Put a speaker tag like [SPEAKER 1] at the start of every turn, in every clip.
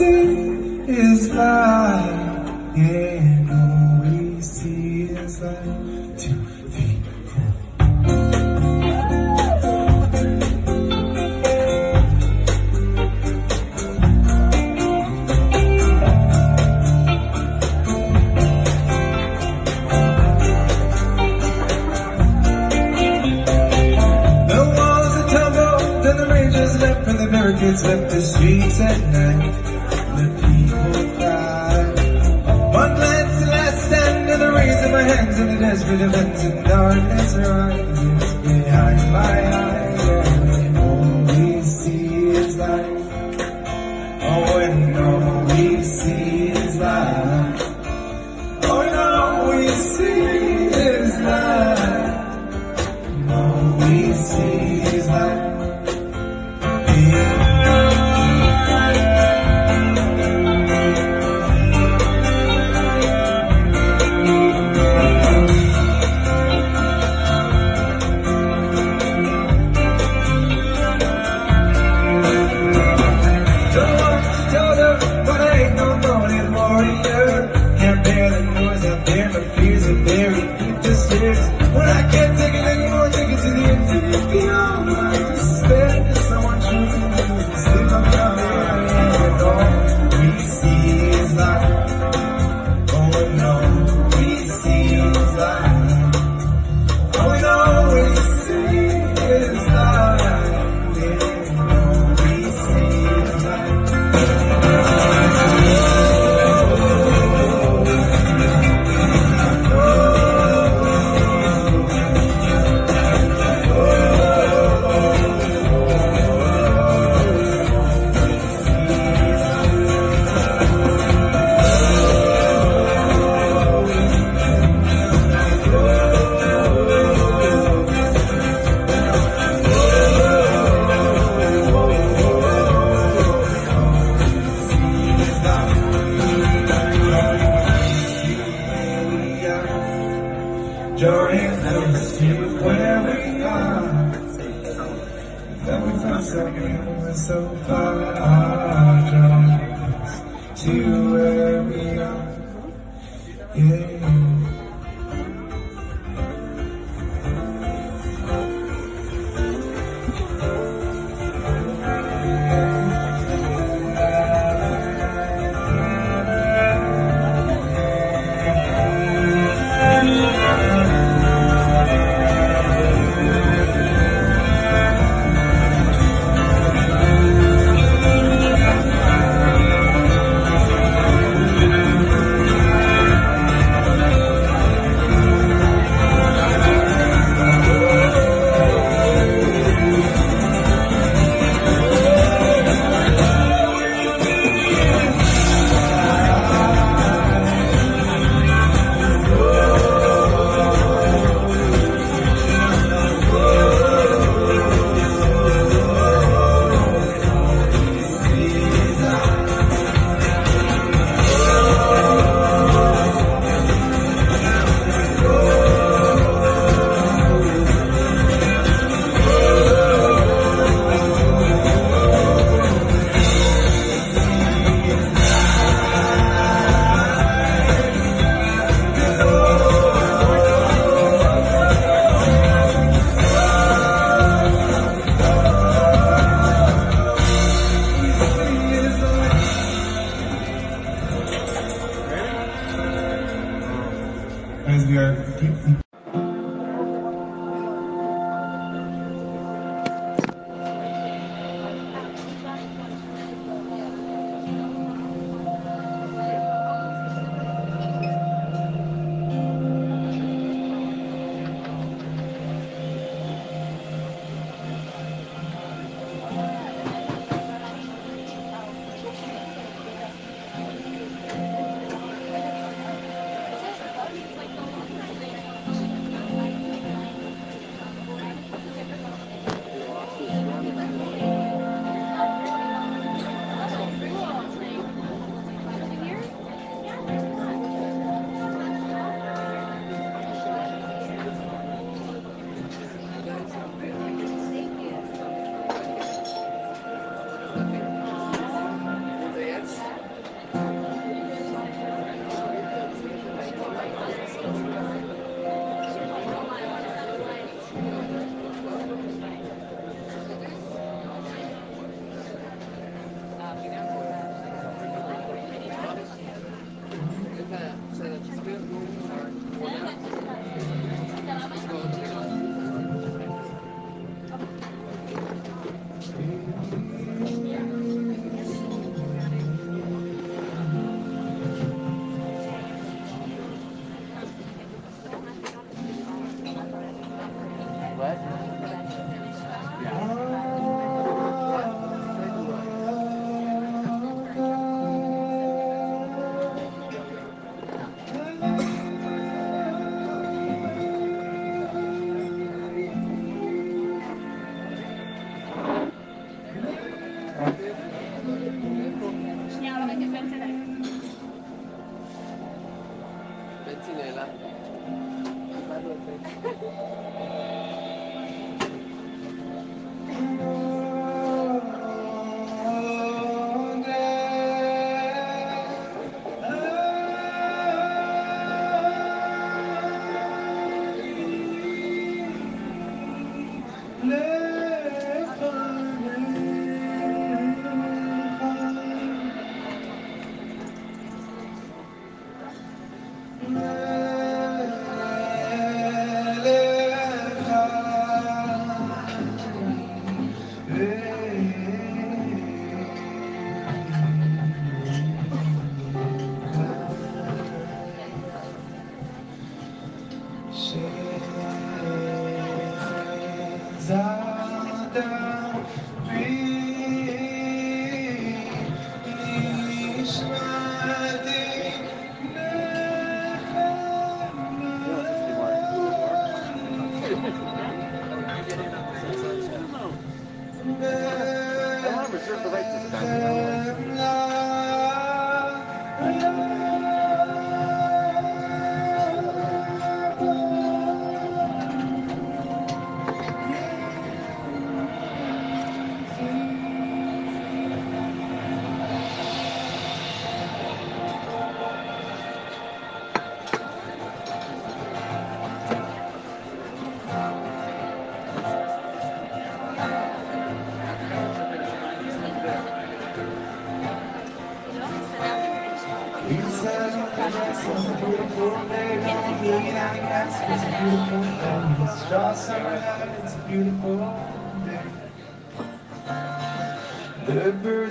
[SPEAKER 1] is light, and all we see is light. Two, three, four. The Rangers left and the barricades left the streets at night. Through the a and darkness riding behind my eyes.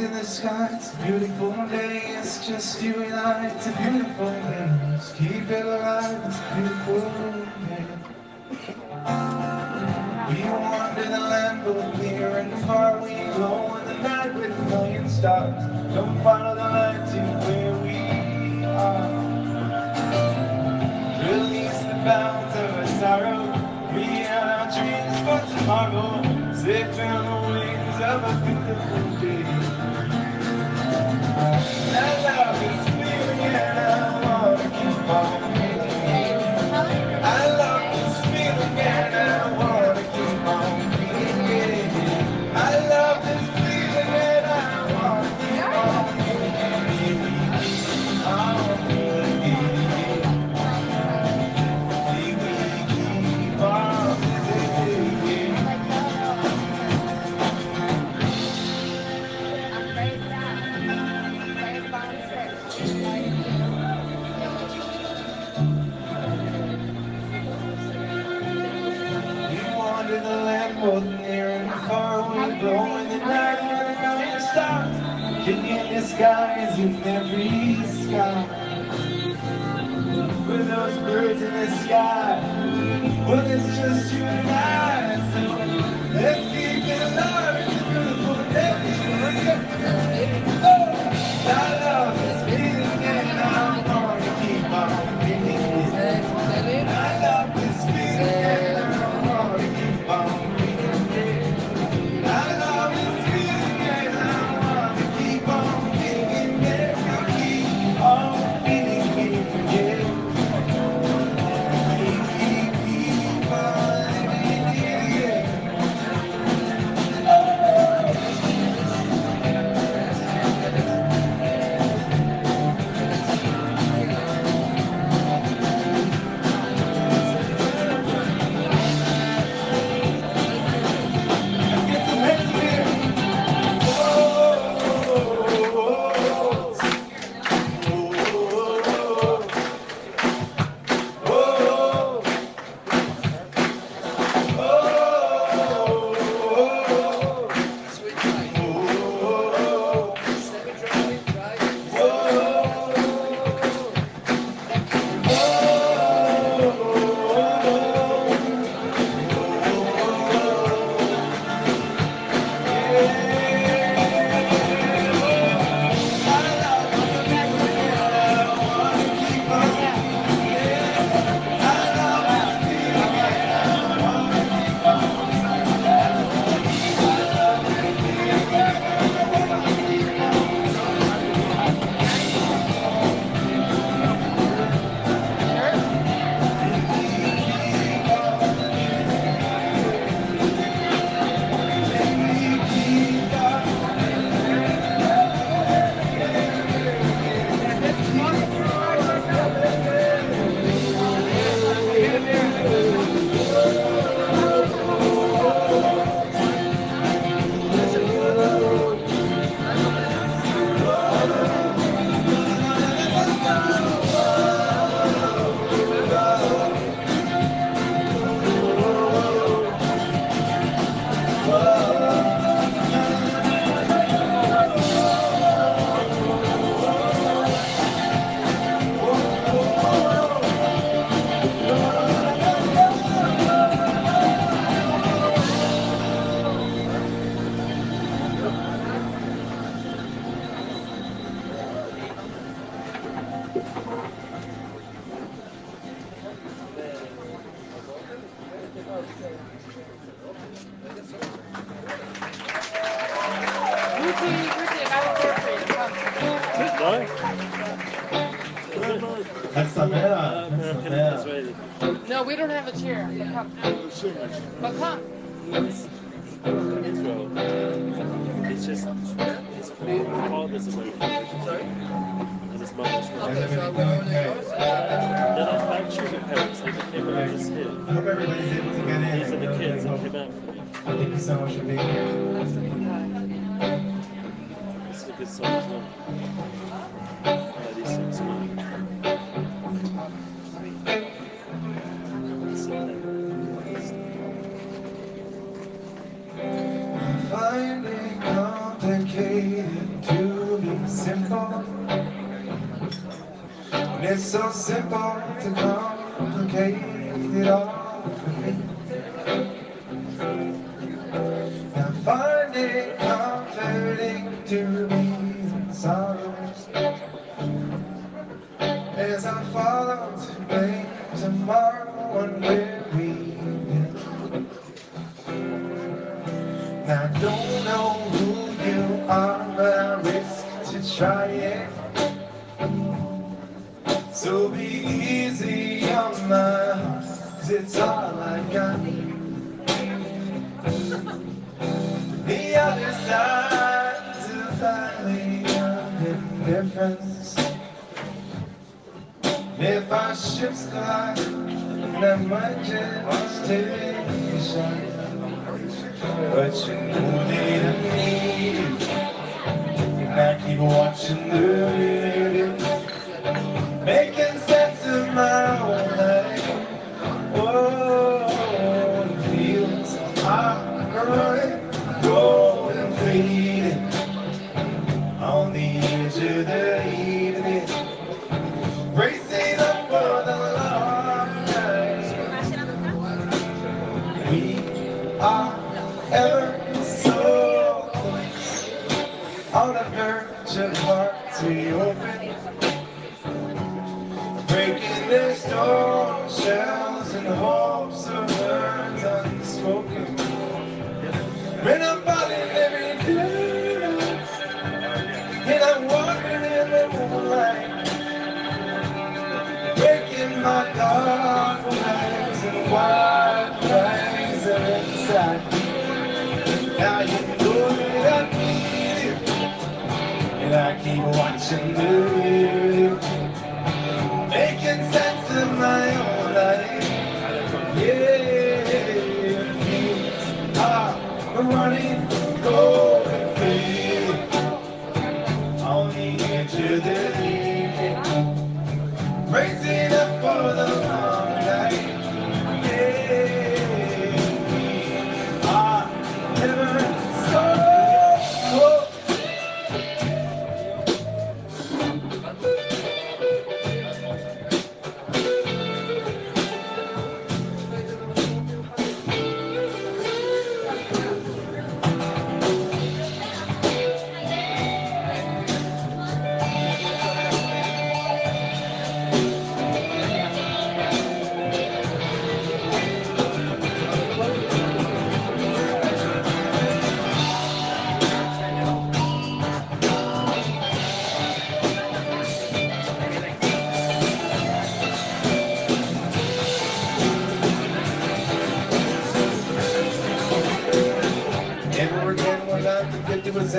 [SPEAKER 1] In the sky. It's a beautiful day. It's just you and I. It's a beautiful day. Just keep it alive. It's a beautiful day. We wander the land both near and far. We glow in the night with a million stars. Come follow the light to where we are. Release the bounds of our sorrow. We are our dreams for tomorrow. Safe on the wings of a beautiful. I love feeling and I wanna just
[SPEAKER 2] his father's American. Sorry? And his mother's from
[SPEAKER 3] Okay, so we're
[SPEAKER 2] They're not actually parents, they came over just here.
[SPEAKER 3] I hope everybody's able to get in.
[SPEAKER 2] These are the kids that came out.
[SPEAKER 3] Thank you so much for being here.
[SPEAKER 2] This is a good song as well. Yeah, these songs are
[SPEAKER 1] Finding complicated to be simple. When it's so simple to complicate it all for me. Now finding comforting to be in sorrows. As I follow to blame tomorrow and where we been. I don't to try it. So be easy on my heart, it's all I got. The other a valley of indifference. If our ships collide, then my just shine. But you need you. And I keep watching the video. Making sense of my own life. The fields are growing, golden fading. On the edge of the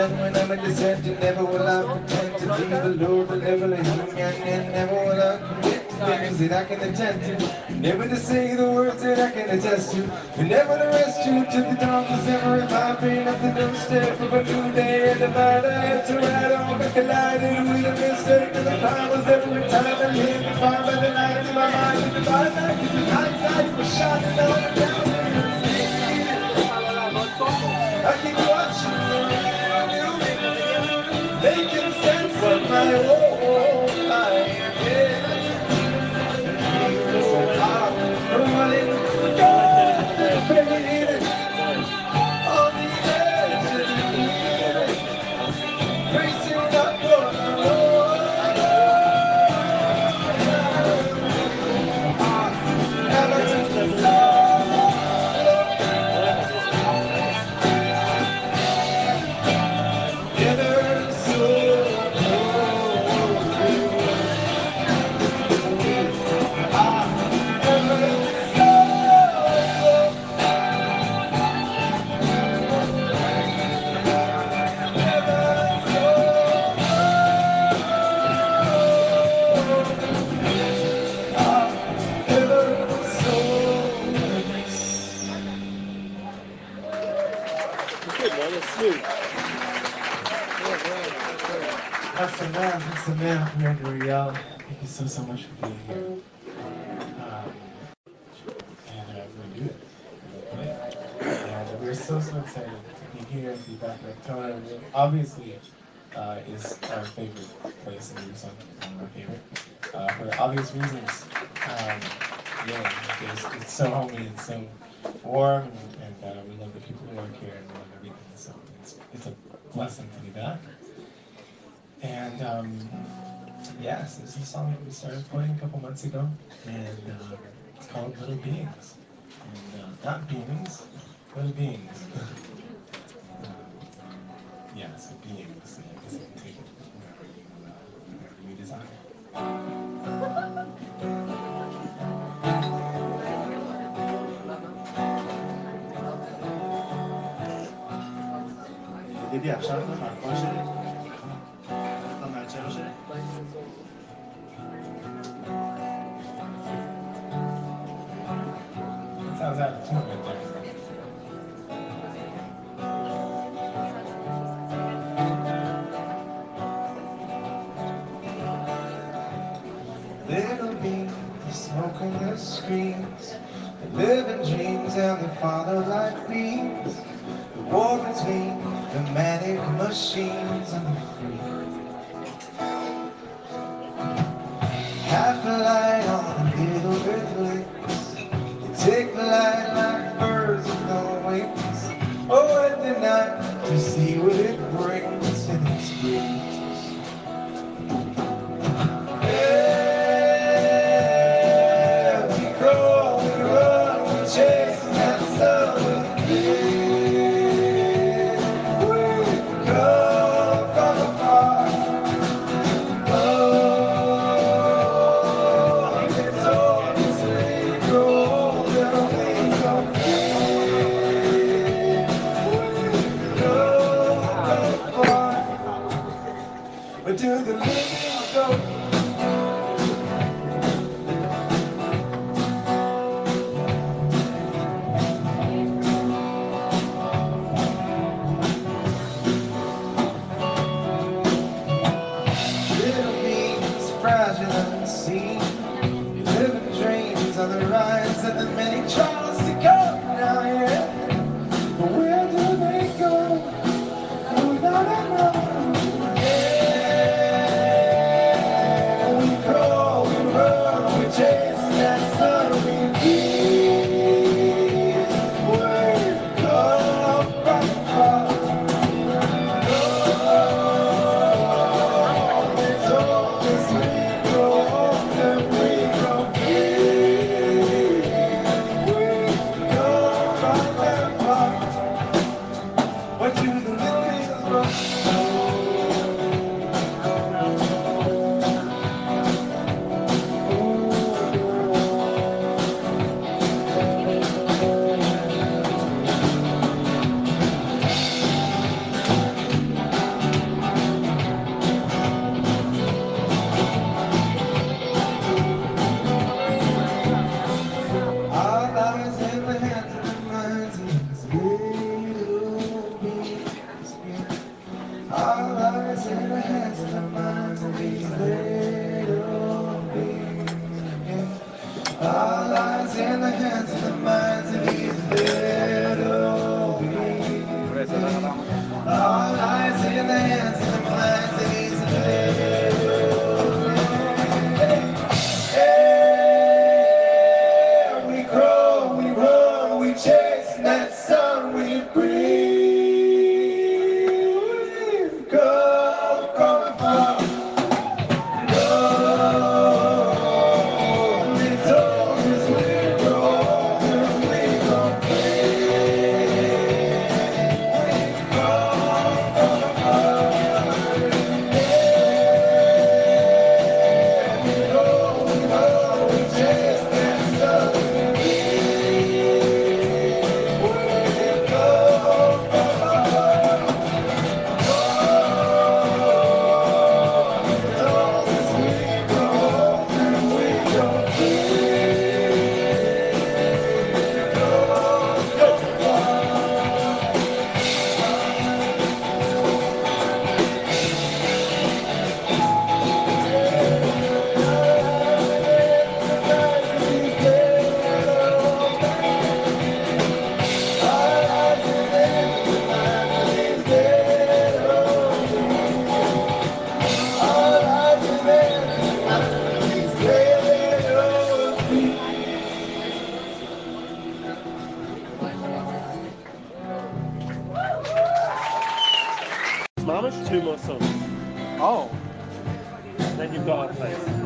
[SPEAKER 1] to present when I'm a dissenter. Never will I pretend to be below the level of human. And never will I commit to things that I can attend to. Never to say the words that I can attest to. And never to rest you to the dawn. Cause ever if I've been up the doorstep of a new day. And if I'd had to ride on, but collided with a mistake. And the was every time I hit me far by the night in my mind. And the bad night, the hindsight was shining the down. I keep sense
[SPEAKER 3] here. And uh, gonna do it. And we're so, so excited to be here and be back at Tona. Obviously, uh, is our favorite place in Tucson, one of our favorite, uh, for obvious reasons. Um, yeah, it's, it's so homey and so warm, and, and uh, we love the people who work here, and we love everything. So it's, it's a blessing to be back. And um, yes, this is a song that we started playing a couple months ago, and uh, it's called Little Beings. And uh, not beings, little beings. uh, yeah, so beings. You can take it wherever you, uh, wherever you desire. Dedi of tune right there.
[SPEAKER 1] Little beings smoking the screens, living dreams and the father like beings. The war between the manic machines and the free. with hands. Thomas, two more songs. Oh. Then you've got our place.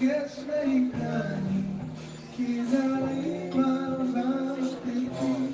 [SPEAKER 2] Yes, may I, Kizarai Malvasti.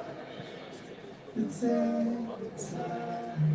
[SPEAKER 2] It's a.